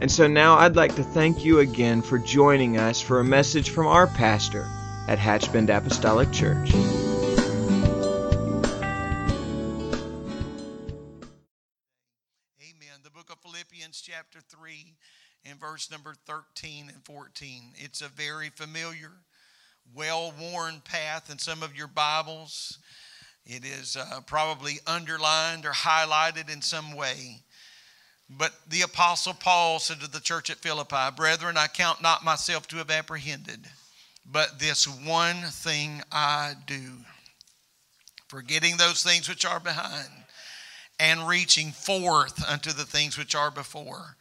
And so now I'd like to thank you again for joining us for a message from our pastor at Hatchbend Apostolic Church. Amen. The book of Philippians, chapter 3, and verse number 13 and 14. It's a very familiar, well worn path in some of your Bibles. It is uh, probably underlined or highlighted in some way. But the Apostle Paul said to the church at Philippi, Brethren, I count not myself to have apprehended, but this one thing I do, forgetting those things which are behind, and reaching forth unto the things which are before.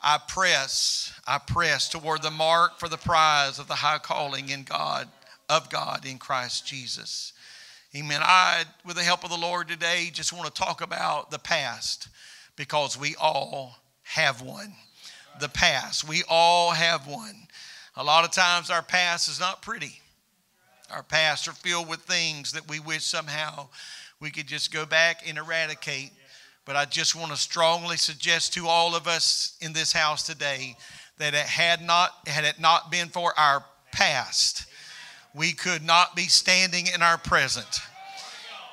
I press, I press toward the mark for the prize of the high calling in God, of God in Christ Jesus. Amen. I, with the help of the Lord today, just want to talk about the past because we all have one. The past, we all have one. A lot of times our past is not pretty. Our past are filled with things that we wish somehow we could just go back and eradicate. But I just want to strongly suggest to all of us in this house today that it had not had it not been for our past, we could not be standing in our present.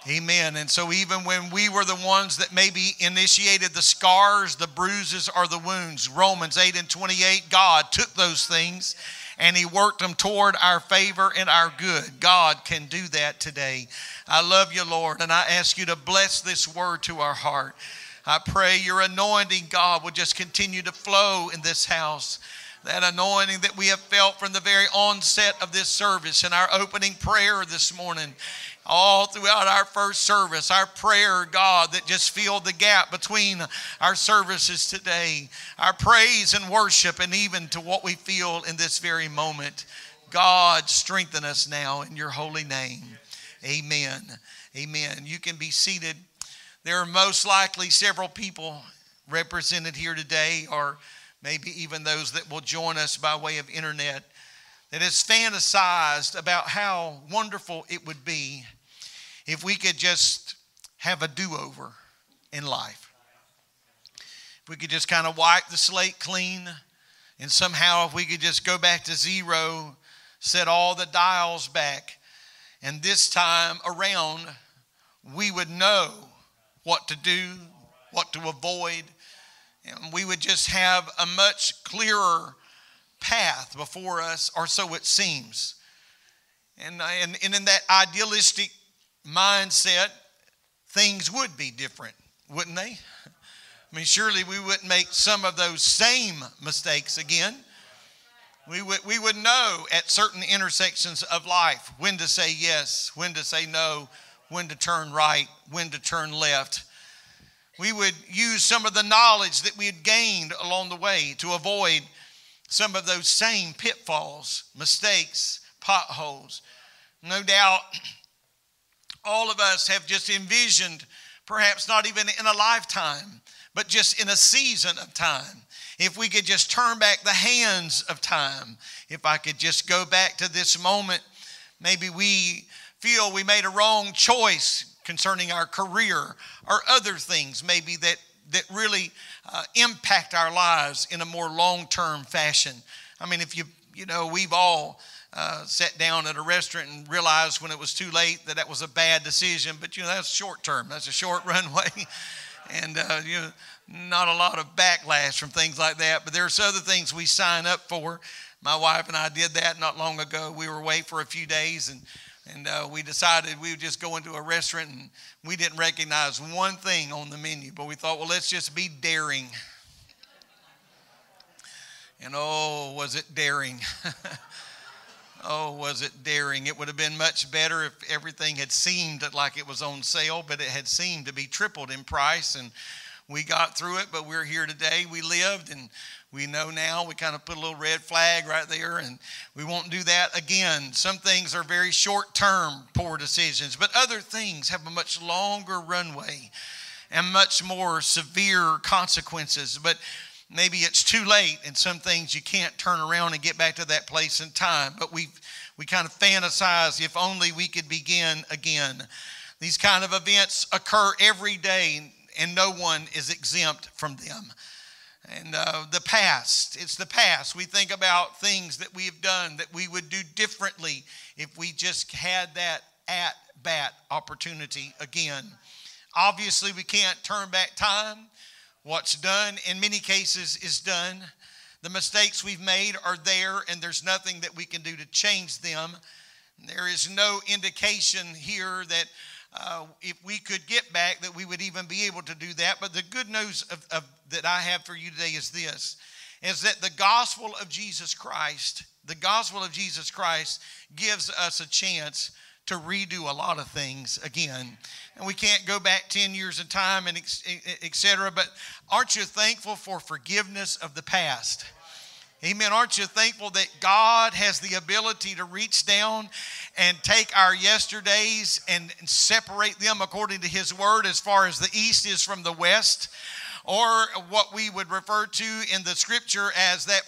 Amen. And so, even when we were the ones that maybe initiated the scars, the bruises, or the wounds, Romans 8 and 28, God took those things and He worked them toward our favor and our good. God can do that today. I love you, Lord, and I ask you to bless this word to our heart. I pray your anointing, God, will just continue to flow in this house that anointing that we have felt from the very onset of this service and our opening prayer this morning all throughout our first service, our prayer, God, that just filled the gap between our services today, our praise and worship, and even to what we feel in this very moment. God, strengthen us now in your holy name. Amen. Amen. You can be seated. There are most likely several people represented here today, or maybe even those that will join us by way of internet, that has fantasized about how wonderful it would be if we could just have a do over in life. If we could just kind of wipe the slate clean, and somehow if we could just go back to zero, set all the dials back, and this time around, we would know what to do, what to avoid, and we would just have a much clearer path before us, or so it seems. And, and, and in that idealistic mindset, things would be different, wouldn't they? I mean, surely we wouldn't make some of those same mistakes again. We would, we would know at certain intersections of life when to say yes, when to say no, when to turn right, when to turn left. We would use some of the knowledge that we had gained along the way to avoid some of those same pitfalls, mistakes, potholes. No doubt all of us have just envisioned, perhaps not even in a lifetime, but just in a season of time. If we could just turn back the hands of time, if I could just go back to this moment, maybe we feel we made a wrong choice concerning our career or other things maybe that, that really uh, impact our lives in a more long term fashion. I mean, if you, you know, we've all uh, sat down at a restaurant and realized when it was too late that that was a bad decision. But you know that's short term. That's a short runway, and uh, you know not a lot of backlash from things like that. But there's other things we sign up for. My wife and I did that not long ago. We were away for a few days and. And uh, we decided we would just go into a restaurant and we didn't recognize one thing on the menu, but we thought, well, let's just be daring. And oh, was it daring? Oh, was it daring? It would have been much better if everything had seemed like it was on sale, but it had seemed to be tripled in price. And we got through it, but we're here today. We lived and we know now. We kind of put a little red flag right there, and we won't do that again. Some things are very short term poor decisions, but other things have a much longer runway and much more severe consequences. But maybe it's too late, and some things you can't turn around and get back to that place in time. But we we kind of fantasize if only we could begin again. These kind of events occur every day, and no one is exempt from them. And uh, the past, it's the past. We think about things that we have done that we would do differently if we just had that at bat opportunity again. Obviously, we can't turn back time. What's done in many cases is done. The mistakes we've made are there, and there's nothing that we can do to change them. There is no indication here that uh, if we could get back, that we would even be able to do that. But the good news of, of, that I have for you today is this: is that the gospel of Jesus Christ, the gospel of Jesus Christ, gives us a chance to redo a lot of things again. And we can't go back 10 years in time and etc. But aren't you thankful for forgiveness of the past? Amen. Aren't you thankful that God has the ability to reach down and take our yesterdays and separate them according to His word as far as the east is from the west? Or what we would refer to in the scripture as that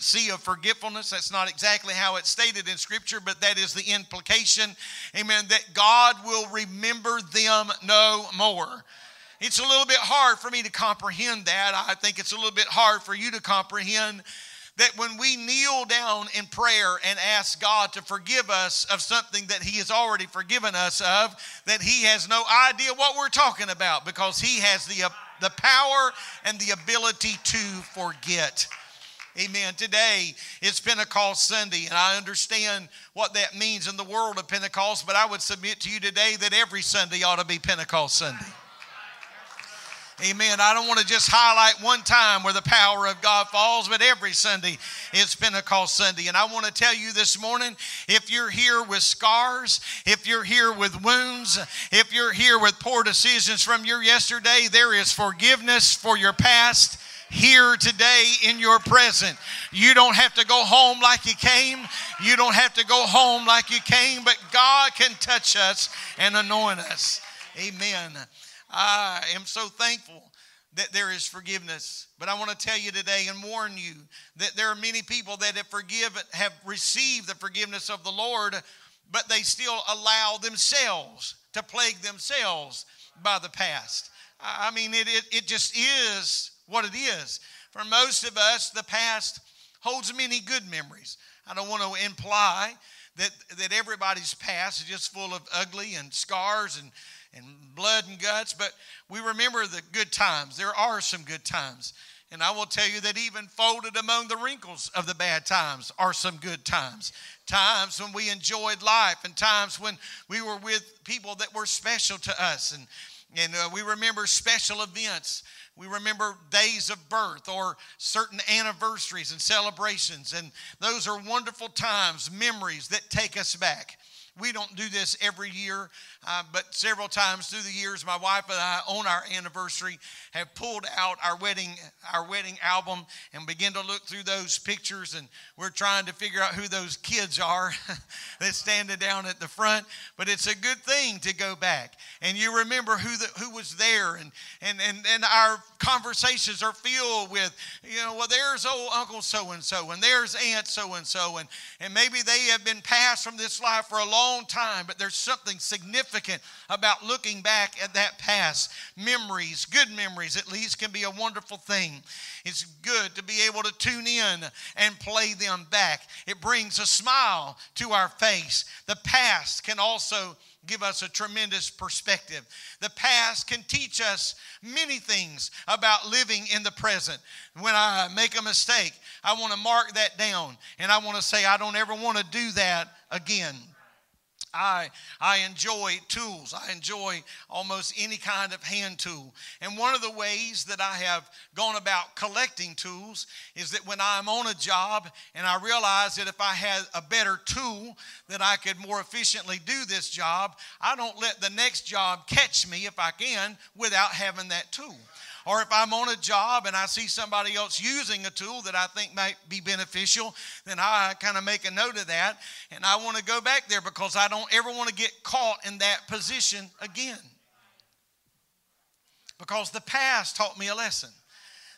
sea of forgetfulness. That's not exactly how it's stated in scripture, but that is the implication. Amen. That God will remember them no more. It's a little bit hard for me to comprehend that. I think it's a little bit hard for you to comprehend that when we kneel down in prayer and ask God to forgive us of something that He has already forgiven us of, that He has no idea what we're talking about because He has the, the power and the ability to forget. Amen. Today is Pentecost Sunday, and I understand what that means in the world of Pentecost, but I would submit to you today that every Sunday ought to be Pentecost Sunday. Amen. I don't want to just highlight one time where the power of God falls, but every Sunday is Pentecost Sunday. And I want to tell you this morning if you're here with scars, if you're here with wounds, if you're here with poor decisions from your yesterday, there is forgiveness for your past here today in your present. You don't have to go home like you came. You don't have to go home like you came, but God can touch us and anoint us. Amen. I am so thankful that there is forgiveness. But I want to tell you today and warn you that there are many people that have forgiven, have received the forgiveness of the Lord, but they still allow themselves to plague themselves by the past. I mean, it, it, it just is what it is. For most of us, the past holds many good memories. I don't want to imply that, that everybody's past is just full of ugly and scars and and blood and guts, but we remember the good times. There are some good times. And I will tell you that even folded among the wrinkles of the bad times are some good times. Times when we enjoyed life and times when we were with people that were special to us. And, and uh, we remember special events. We remember days of birth or certain anniversaries and celebrations. And those are wonderful times, memories that take us back. We don't do this every year, uh, but several times through the years, my wife and I, on our anniversary, have pulled out our wedding our wedding album and begin to look through those pictures, and we're trying to figure out who those kids are that's standing down at the front. But it's a good thing to go back and you remember who the, who was there, and and and and our conversations are filled with, you know, well, there's old Uncle so and so, and there's Aunt so and so, and and maybe they have been passed from this life for a long time, but there's something significant about looking back at that past. Memories, good memories at least, can be a wonderful thing. It's good to be able to tune in and play them back. It brings a smile to our face. The past can also give us a tremendous perspective. The past can teach us many things about living in the present. When I make a mistake, I want to mark that down and I want to say, I don't ever want to do that again. I, I enjoy tools. I enjoy almost any kind of hand tool. And one of the ways that I have gone about collecting tools is that when I'm on a job and I realize that if I had a better tool that I could more efficiently do this job, I don't let the next job catch me if I can without having that tool. Or if I'm on a job and I see somebody else using a tool that I think might be beneficial, then I kind of make a note of that and I want to go back there because I don't ever want to get caught in that position again. Because the past taught me a lesson.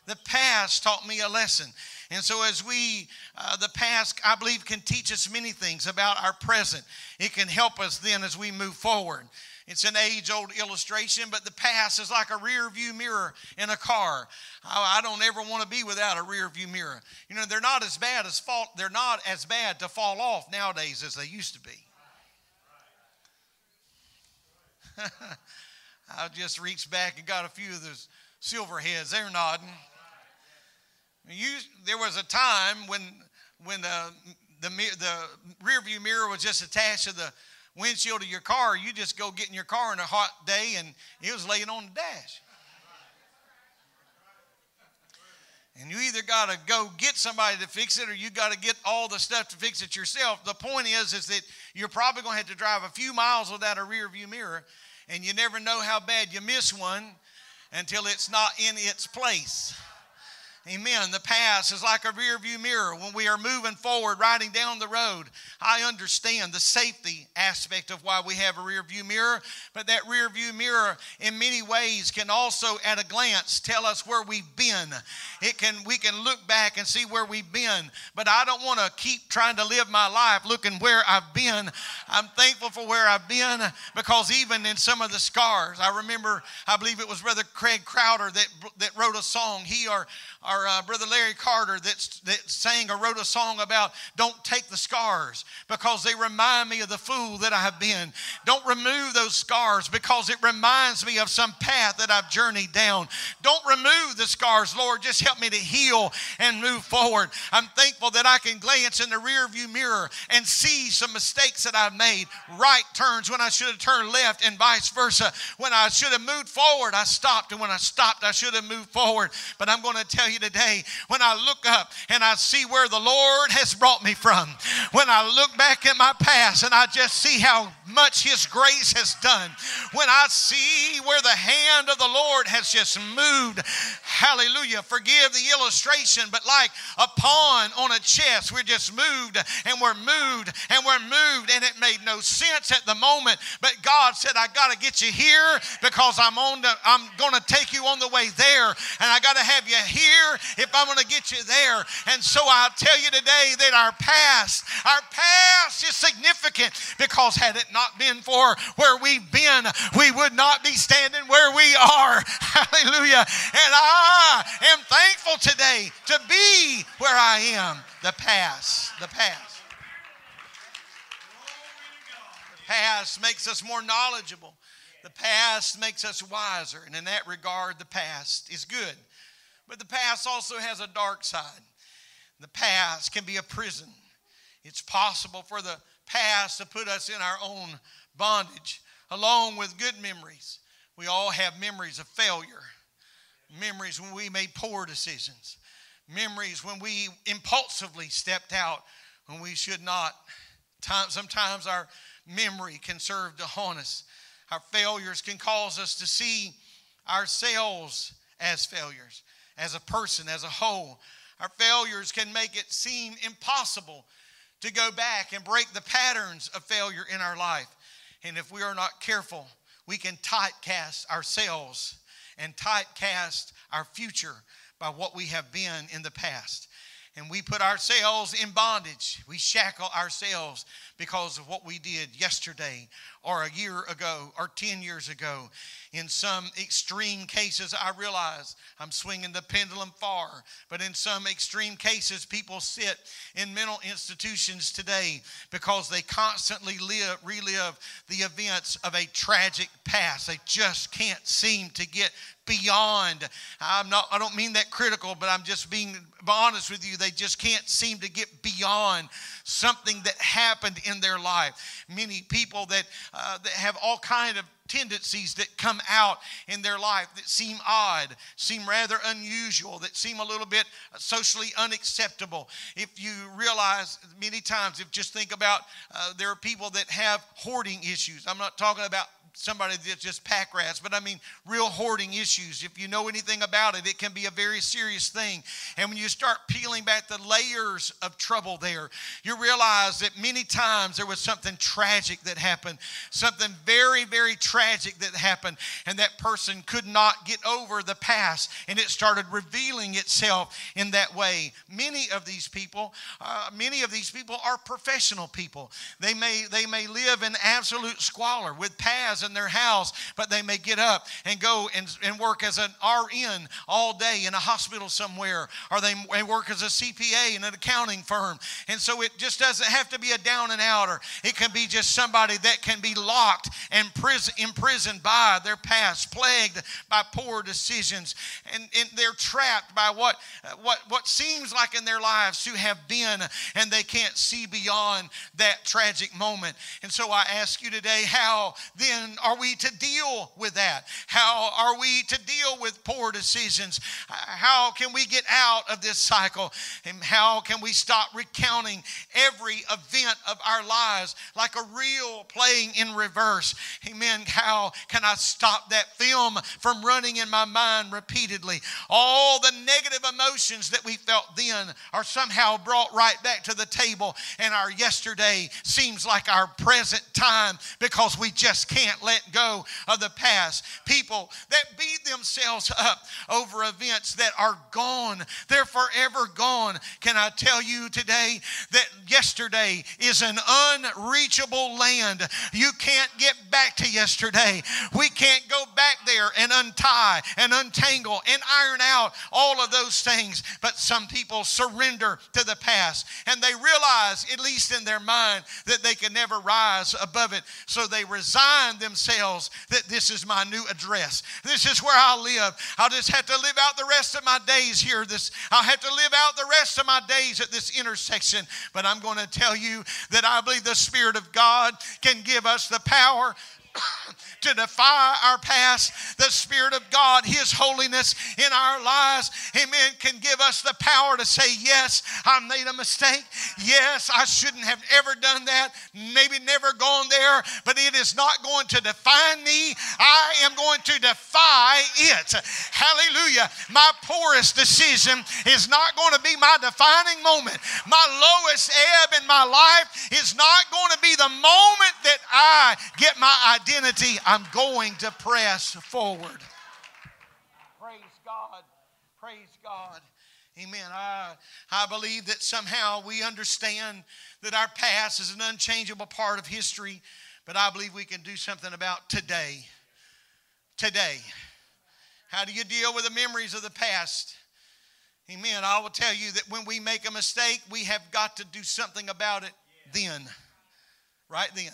The past taught me a lesson. And so, as we, uh, the past, I believe, can teach us many things about our present. It can help us then as we move forward. It's an age old illustration, but the past is like a rear view mirror in a car. I, don't ever want to be without a rear view mirror. You know, they're not as bad as fall, they're not as bad to fall off nowadays as they used to be. I just reached back and got a few of those silver heads. They're nodding. You, there was a time when when uh, the the rear view mirror was just attached to the windshield of your car. You just go get in your car on a hot day, and it was laying on the dash. And you either got to go get somebody to fix it or you got to get all the stuff to fix it yourself. The point is, is that you're probably going to have to drive a few miles without a rear view mirror, and you never know how bad you miss one until it's not in its place. Amen. The past is like a rear view mirror. When we are moving forward, riding down the road, I understand the safety aspect of why we have a rear view mirror, but that rear view mirror in many ways can also at a glance tell us where we've been. It can we can look back and see where we've been, but I don't want to keep trying to live my life looking where I've been. I'm thankful for where I've been because even in some of the scars, I remember I believe it was Brother Craig Crowder that that wrote a song. He or our uh, brother Larry Carter that, that sang or wrote a song about don't take the scars because they remind me of the fool that I have been. Don't remove those scars because it reminds me of some path that I've journeyed down. Don't remove the scars, Lord. Just help me to heal and move forward. I'm thankful that I can glance in the rear view mirror and see some mistakes that I've made, right turns when I should have turned left, and vice versa. When I should have moved forward, I stopped, and when I stopped, I should have moved forward. But I'm going to tell you today when I look up and I see where the Lord has brought me from. When I look back at my past and I just see how much His grace has done. When I see where the hand of the Lord has just moved. Hallelujah. Forgive the illustration, but like a pawn on a chest, we're just moved and we're moved and we're moved, and it made no sense at the moment. But God said, I got to get you here because I'm on the, I'm going to take you on the way there, and I got to have you here if I'm going to get you there. And so I tell you today that our past, our past is significant because had it not been for where we've been, we would not be standing where we are. Hallelujah. And I am thankful today to be where I am. The past, the past. The past makes us more knowledgeable. The past makes us wiser. And in that regard, the past is good. But the past also has a dark side. The past can be a prison. It's possible for the past to put us in our own bondage, along with good memories. We all have memories of failure, memories when we made poor decisions, memories when we impulsively stepped out when we should not. Sometimes our memory can serve to haunt us. Our failures can cause us to see ourselves as failures as a person, as a whole. Our failures can make it seem impossible to go back and break the patterns of failure in our life. And if we are not careful, we can typecast ourselves and typecast our future by what we have been in the past. And we put ourselves in bondage. We shackle ourselves because of what we did yesterday or a year ago or 10 years ago. In some extreme cases, I realize I'm swinging the pendulum far, but in some extreme cases, people sit in mental institutions today because they constantly live, relive the events of a tragic past. They just can't seem to get beyond. I'm not, I don't mean that critical, but I'm just being honest with you. They just can't seem to get beyond something that happened in their life. Many people that, uh, that have all kind of tendencies that come out in their life that seem odd, seem rather unusual, that seem a little bit socially unacceptable. If you realize many times, if just think about uh, there are people that have hoarding issues. I'm not talking about somebody that's just pack rats, but I mean real hoarding issues. If you know anything about it, it can be a very serious thing. And when you start peeling back the layers of trouble there, you realize that many times there was something tragic that happened, something very, very tragic that happened, and that person could not get over the past, and it started revealing itself in that way. Many of these people, uh, many of these people are professional people. They may they may live in absolute squalor with paths in their house, but they may get up and go and, and work as an RN all day in a hospital somewhere, or they may work as a CPA in an accounting firm. And so it just doesn't have to be a down and outer. It can be just somebody that can be locked and prison, imprisoned by their past, plagued by poor decisions, and, and they're trapped by what, what, what seems like in their lives to have been, and they can't see beyond that tragic moment. And so I ask you today, how then are we to deal with that? How are we to deal with poor decisions? How can we get out of this cycle? And how can we stop recounting every event of our lives like a reel playing in reverse? Amen. How can I stop that film from running in my mind repeatedly? All the negative emotions that we felt then are somehow brought right back to the table, and our yesterday seems like our present time because we just can't let go of the past. People that beat themselves up over events that are gone, they're forever gone. Can I tell you today that yesterday is an unreachable land? You can't get back to yesterday. We can't go back there and untie and untangle and iron out all of those things. But some people surrender to the past and they realize, at least in their mind, that they can never rise above it. So they resign themselves that this is my new address. This is where I live. I'll just have to live out the rest of my days here. This I'll have to live out the rest of my days at this intersection. But I'm going to tell you that I believe the Spirit of God can give us the power to defy our past. The Spirit of God, His holiness in our lives, amen, can give us the power to say, Yes, I made a mistake. Yes, I shouldn't have ever done that. Maybe never gone there, but it is not going to define me. I am going to defy it. Hallelujah. My poorest decision is not going to be my defining moment. My lowest ebb in my life is not going to be the moment that I get my identity. I'm going to press forward. Praise God. Praise God. Amen. I, I believe that somehow we understand that our past is an unchangeable part of history, but I believe we can do something about today. Today. How do you deal with the memories of the past? Amen. I will tell you that when we make a mistake, we have got to do something about it then. Right then.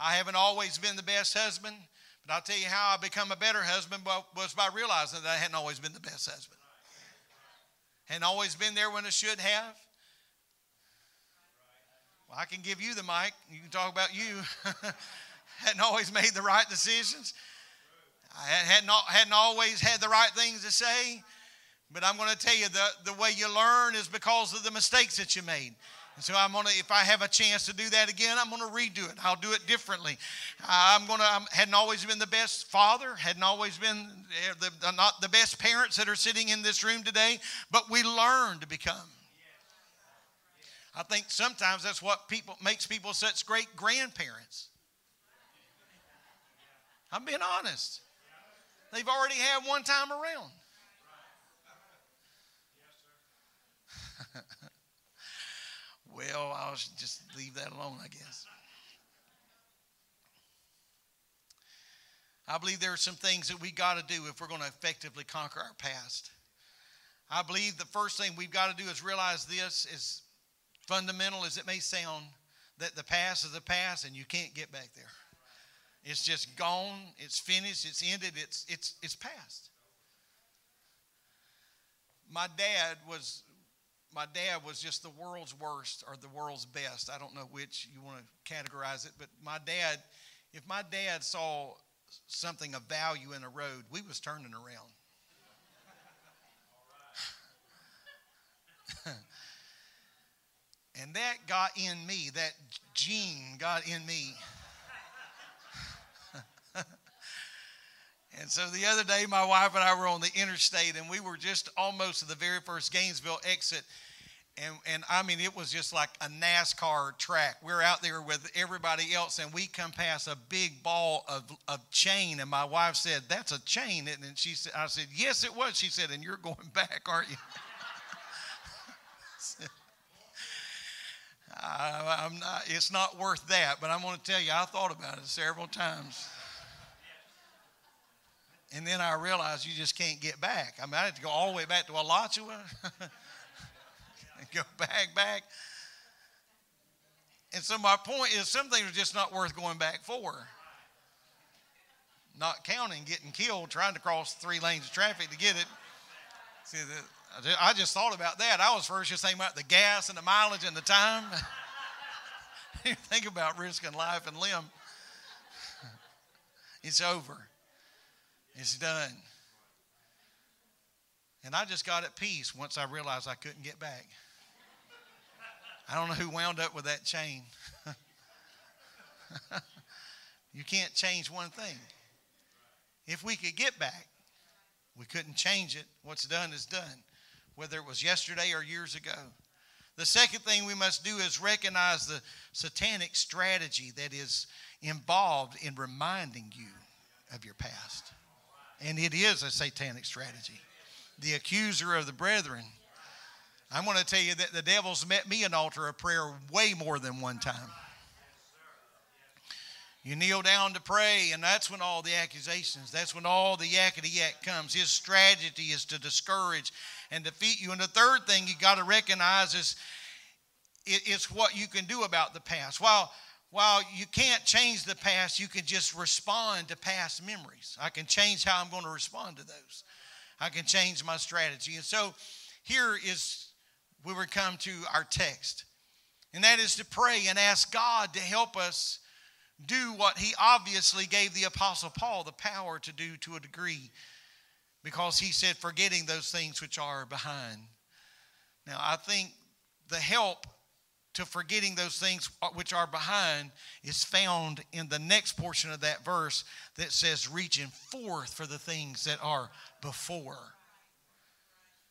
I haven't always been the best husband, but I'll tell you how I become a better husband was by realizing that I hadn't always been the best husband. Hadn't always been there when I should have. Well, I can give you the mic. You can talk about you. hadn't always made the right decisions. I hadn't, hadn't always had the right things to say. But I'm going to tell you the, the way you learn is because of the mistakes that you made. And so I'm gonna, if I have a chance to do that again, I'm gonna redo it. I'll do it differently. I'm gonna, I hadn't always been the best father, hadn't always been eh, the, not the best parents that are sitting in this room today, but we learn to become. I think sometimes that's what people makes people such great grandparents. I'm being honest. They've already had one time around. Well, I'll just leave that alone, I guess. I believe there are some things that we got to do if we're going to effectively conquer our past. I believe the first thing we've got to do is realize this is fundamental as it may sound that the past is the past and you can't get back there. It's just gone, it's finished, it's ended, it's it's it's past. My dad was my dad was just the world's worst or the world's best. I don't know which you want to categorize it, but my dad, if my dad saw something of value in a road, we was turning around. and that got in me, that gene got in me. And so the other day, my wife and I were on the interstate, and we were just almost at the very first Gainesville exit. And, and I mean, it was just like a NASCAR track. We're out there with everybody else, and we come past a big ball of, of chain. And my wife said, That's a chain. And she said, I said, Yes, it was. She said, And you're going back, aren't you? I, am not, it's not worth that, but I'm going to tell you, I thought about it several times. And then I realized you just can't get back. I mean, I had to go all the way back to Alachua and go back, back. And so my point is some things are just not worth going back for. Not counting getting killed trying to cross three lanes of traffic to get it. See, I just thought about that. I was first just thinking about the gas and the mileage and the time. think about risking life and limb. It's over. It's done. And I just got at peace once I realized I couldn't get back. I don't know who wound up with that chain. you can't change one thing. If we could get back, we couldn't change it. What's done is done, whether it was yesterday or years ago. The second thing we must do is recognize the satanic strategy that is involved in reminding you of your past. And it is a satanic strategy. The accuser of the brethren. I'm going to tell you that the devil's met me an altar of prayer way more than one time. You kneel down to pray, and that's when all the accusations, that's when all the yakety yak comes. His strategy is to discourage and defeat you. And the third thing you got to recognize is it's what you can do about the past. While while you can't change the past, you can just respond to past memories. I can change how I'm going to respond to those. I can change my strategy. And so here is where we come to our text. And that is to pray and ask God to help us do what he obviously gave the apostle Paul the power to do to a degree because he said forgetting those things which are behind. Now I think the help to forgetting those things uh, which are behind is found in the next portion of that verse that says, reaching forth for the things that are before.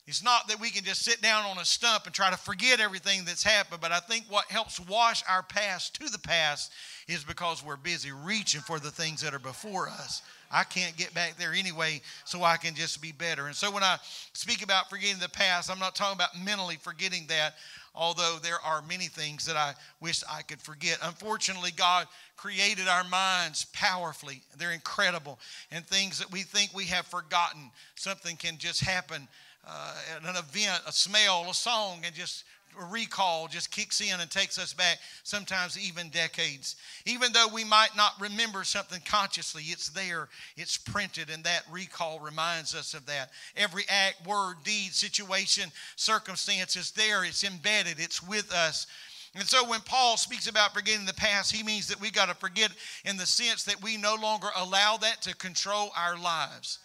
It's not that we can just sit down on a stump and try to forget everything that's happened, but I think what helps wash our past to the past is because we're busy reaching for the things that are before us. I can't get back there anyway, so I can just be better. And so when I speak about forgetting the past, I'm not talking about mentally forgetting that although there are many things that I wish I could forget. Unfortunately, God created our minds powerfully. They're incredible. And things that we think we have forgotten, something can just happen uh, an event, a smell, a song, and just a recall just kicks in and takes us back, sometimes even decades. Even though we might not remember something consciously, it's there, it's printed, and that recall reminds us of that. Every act, word, deed, situation, circumstance is there, it's embedded, it's with us. And so when Paul speaks about forgetting the past, he means that we got to forget in the sense that we no longer allow that to control our lives.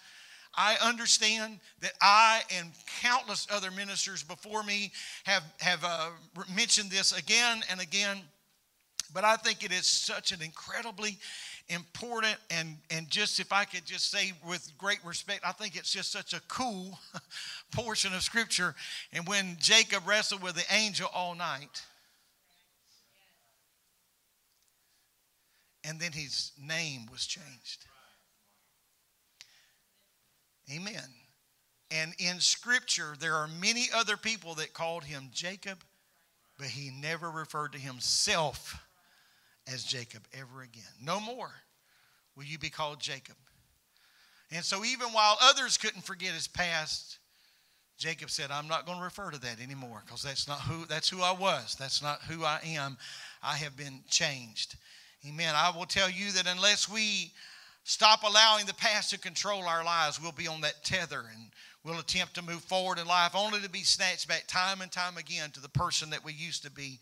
I understand that I and countless other ministers before me have, have uh, mentioned this again and again, but I think it is such an incredibly important and, and just, if I could just say with great respect, I think it's just such a cool portion of Scripture. And when Jacob wrestled with the angel all night, and then his name was changed. Amen. And in Scripture, there are many other people that called him Jacob, but he never referred to himself as Jacob ever again. No more will you be called Jacob. And so, even while others couldn't forget his past, Jacob said, I'm not going to refer to that anymore because that's not who that's who I was. That's not who I am. I have been changed. Amen. I will tell you that unless we stop allowing the past to control our lives, we'll be on that tether and we'll attempt to move forward in life only to be snatched back time and time again to the person that we used to be.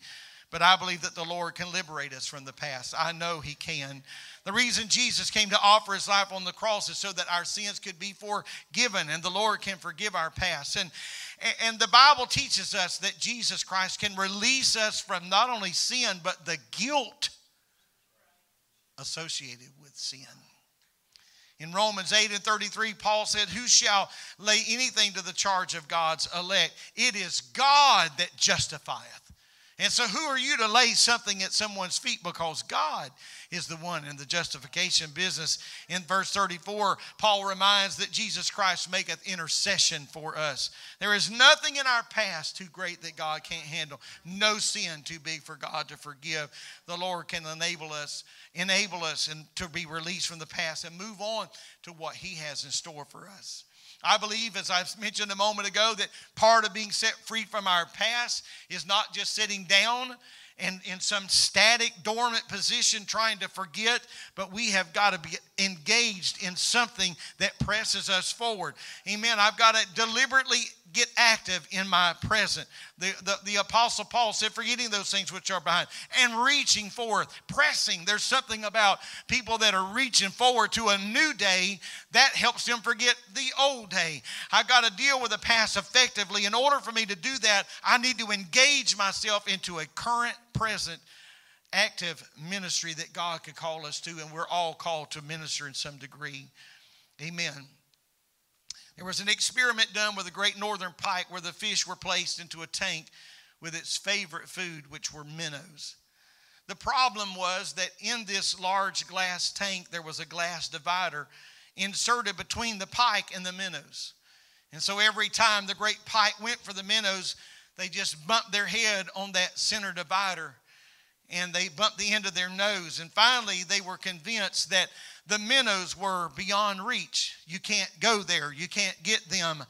But I believe that the Lord can liberate us from the past. I know He can. The reason Jesus came to offer His life on the cross is so that our sins could be forgiven and the Lord can forgive our past. And, and the Bible teaches us that Jesus Christ can release us from not only sin, but the guilt associated with sin. In Romans 8 and 33, Paul said, Who shall lay anything to the charge of God's elect? It is God that justifieth. And so, who are you to lay something at someone's feet? Because God is the one in the justification business. In verse 34, Paul reminds that Jesus Christ maketh intercession for us. There is nothing in our past too great that God can't handle. No sin too big for God to forgive. The Lord can enable us, enable us and to be released from the past and move on to what He has in store for us. I believe, as I mentioned a moment ago, that part of being set free from our past is not just sitting down and in some static, dormant position trying to forget, but we have got to be engaged in something that presses us forward. Amen. I've got to deliberately get active in my present. The, the, the, Apostle Paul said, forgetting those things which are behind and reaching forth, pressing. There's something about people that are reaching forward to a new day that helps them forget the old day. I've got to deal with the past effectively. In order for me to do that, I need to engage myself into a current, present, active ministry that God could call us to, and we're all called to minister in some degree. Amen. There was an experiment done with a great northern pike where the fish were placed into a tank with its favorite food, which were minnows. The problem was that in this large glass tank, there was a glass divider inserted between the pike and the minnows. And so every time the great pike went for the minnows, they just bumped their head on that center divider and they bumped the end of their nose. And finally, they were convinced that the minnows were beyond reach. You can't go there, you can't get them.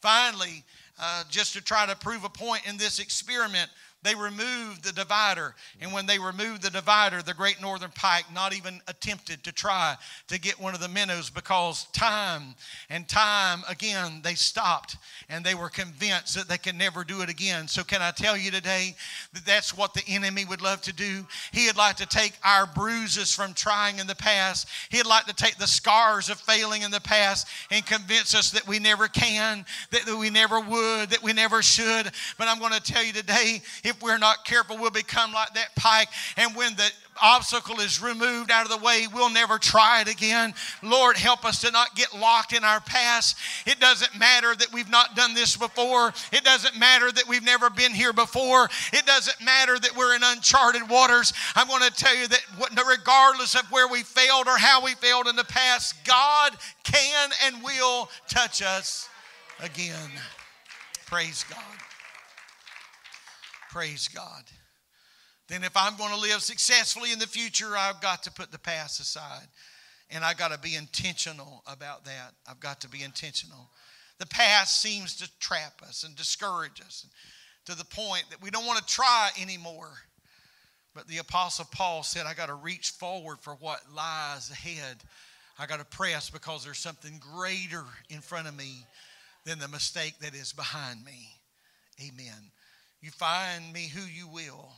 Finally, uh, just to try to prove a point in this experiment, they removed the divider. And when they removed the divider, the great northern pike not even attempted to try to get one of the minnows because time and time again they stopped and they were convinced that they can never do it again. So, can I tell you today that that's what the enemy would love to do? He'd like to take our bruises from trying in the past, he'd like to take the scars of failing in the past and convince us that we never can, that we never would, that we never should. But I'm going to tell you today, if we're not careful, we'll become like that pike. And when the obstacle is removed out of the way, we'll never try it again. Lord, help us to not get locked in our past. It doesn't matter that we've not done this before. It doesn't matter that we've never been here before. It doesn't matter that we're in uncharted waters. I'm going to tell you that regardless of where we failed or how we failed in the past, God can and will touch us again. Praise God. Praise God. Then, if I'm going to live successfully in the future, I've got to put the past aside. And I've got to be intentional about that. I've got to be intentional. The past seems to trap us and discourage us to the point that we don't want to try anymore. But the Apostle Paul said, I got to reach forward for what lies ahead. I got to press because there's something greater in front of me than the mistake that is behind me. Amen. You find me who you will.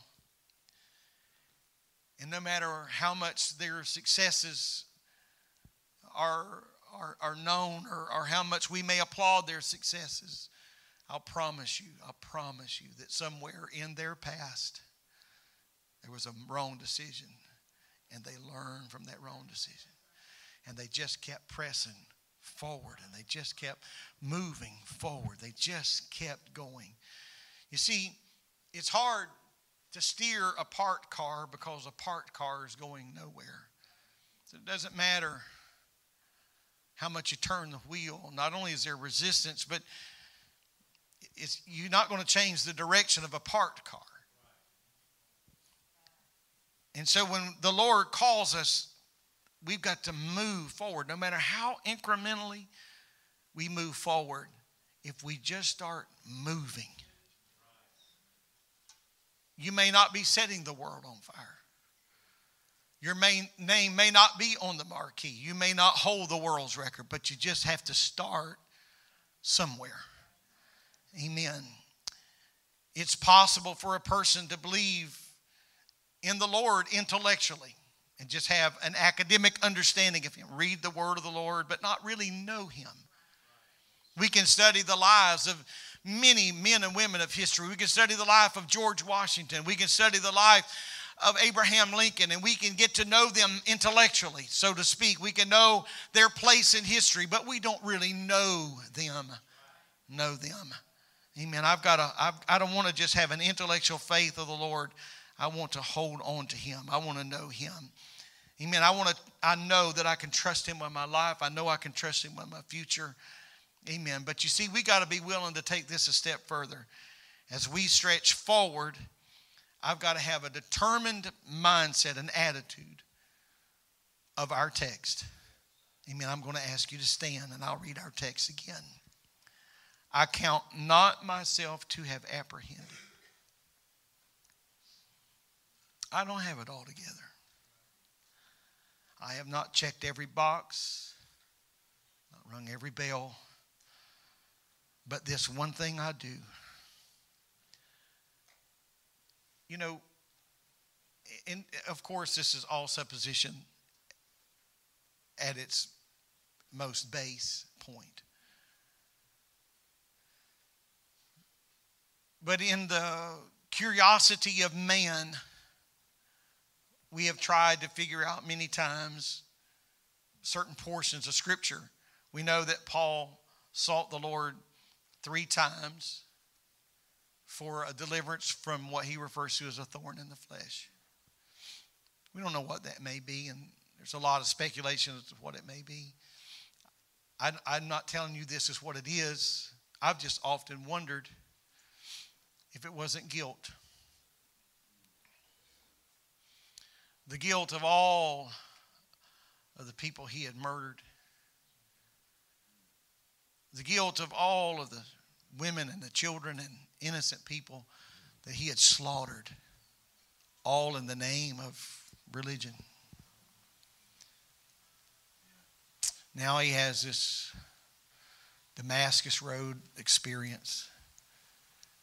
And no matter how much their successes are, are, are known or, or how much we may applaud their successes, I'll promise you, I promise you that somewhere in their past there was a wrong decision and they learned from that wrong decision. And they just kept pressing forward and they just kept moving forward. They just kept going. You see, it's hard to steer a parked car because a parked car is going nowhere. So it doesn't matter how much you turn the wheel. Not only is there resistance, but you're not going to change the direction of a parked car. And so when the Lord calls us, we've got to move forward, no matter how incrementally we move forward, if we just start moving. You may not be setting the world on fire. Your main name may not be on the marquee. You may not hold the world's record, but you just have to start somewhere. Amen. It's possible for a person to believe in the Lord intellectually and just have an academic understanding of Him, read the Word of the Lord, but not really know Him. We can study the lives of many men and women of history. We can study the life of George Washington. We can study the life of Abraham Lincoln and we can get to know them intellectually, so to speak. We can know their place in history, but we don't really know them. Know them. Amen. I've got a, I've, I don't want to just have an intellectual faith of the Lord. I want to hold on to Him. I want to know Him. Amen. I want to, I know that I can trust Him with my life. I know I can trust Him with my future. Amen. But you see, we got to be willing to take this a step further. As we stretch forward, I've got to have a determined mindset, an attitude of our text. Amen. I'm going to ask you to stand and I'll read our text again. I count not myself to have apprehended. I don't have it all together. I have not checked every box, not rung every bell. But this one thing I do. You know, and of course, this is all supposition at its most base point. But in the curiosity of man, we have tried to figure out many times certain portions of Scripture. We know that Paul sought the Lord three times for a deliverance from what he refers to as a thorn in the flesh. We don't know what that may be, and there's a lot of speculation as to what it may be. I, I'm not telling you this is what it is. I've just often wondered if it wasn't guilt. The guilt of all of the people he had murdered, the guilt of all of the women and the children and innocent people that he had slaughtered, all in the name of religion. Now he has this Damascus Road experience.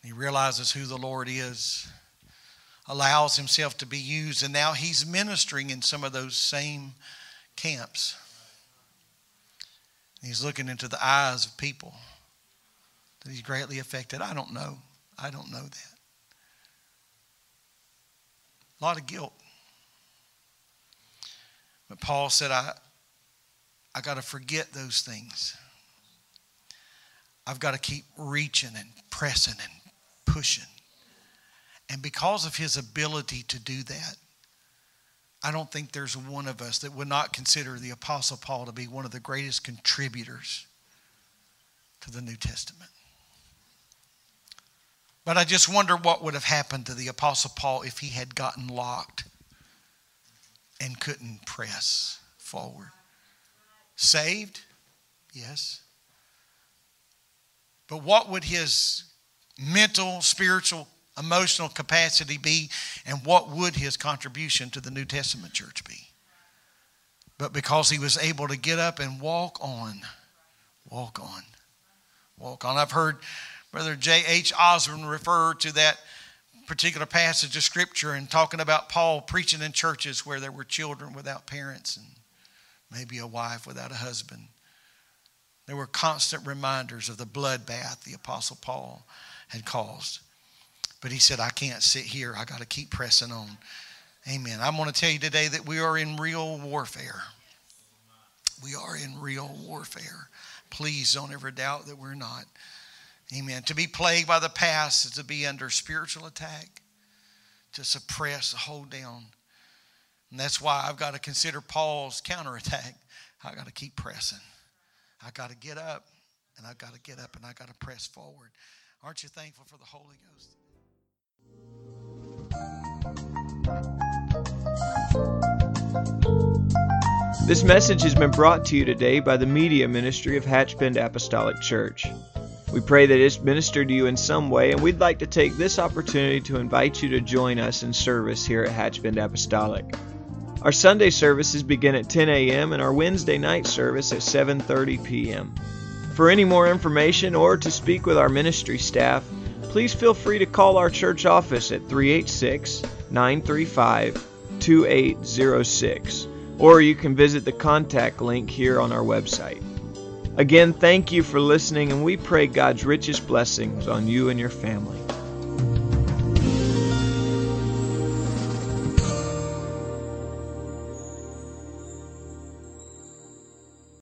He realizes who the Lord is, allows himself to be used, and now he's ministering in some of those same camps. He's looking into the eyes of people that he's greatly affected. I don't know. I don't know that. A lot of guilt. But Paul said, I, I got to forget those things. I've got to keep reaching and pressing and pushing. And because of his ability to do that, I don't think there's one of us that would not consider the Apostle Paul to be one of the greatest contributors to the New Testament. But I just wonder what would have happened to the Apostle Paul if he had gotten locked and couldn't press forward. Saved? Yes. But what would his mental, spiritual, emotional capacity be, and what would his contribution to the New Testament church be? But because he was able to get up and walk on, walk on, walk on. I've heard Brother J.H. Osborne refer to that particular passage of Scripture and talking about Paul preaching in churches where there were children without parents and maybe a wife without a husband. There were constant reminders of the bloodbath the Apostle Paul had caused. But he said, I can't sit here. I got to keep pressing on. Amen. I'm going to tell you today that we are in real warfare. We are in real warfare. Please don't ever doubt that we're not. Amen. To be plagued by the past is to be under spiritual attack, to suppress, hold down. And that's why I've got to consider Paul's counterattack. I got to keep pressing. I got to get up, and I got to get up, and I got to press forward. Aren't you thankful for the Holy Ghost? This message has been brought to you today by the Media Ministry of Hatchbend Apostolic Church. We pray that it's ministered to you in some way, and we'd like to take this opportunity to invite you to join us in service here at Hatchbend Apostolic. Our Sunday services begin at 10 a.m. and our Wednesday night service at 7:30 p.m. For any more information or to speak with our ministry staff, please feel free to call our church office at 386 935 2806, or you can visit the contact link here on our website. Again, thank you for listening, and we pray God's richest blessings on you and your family.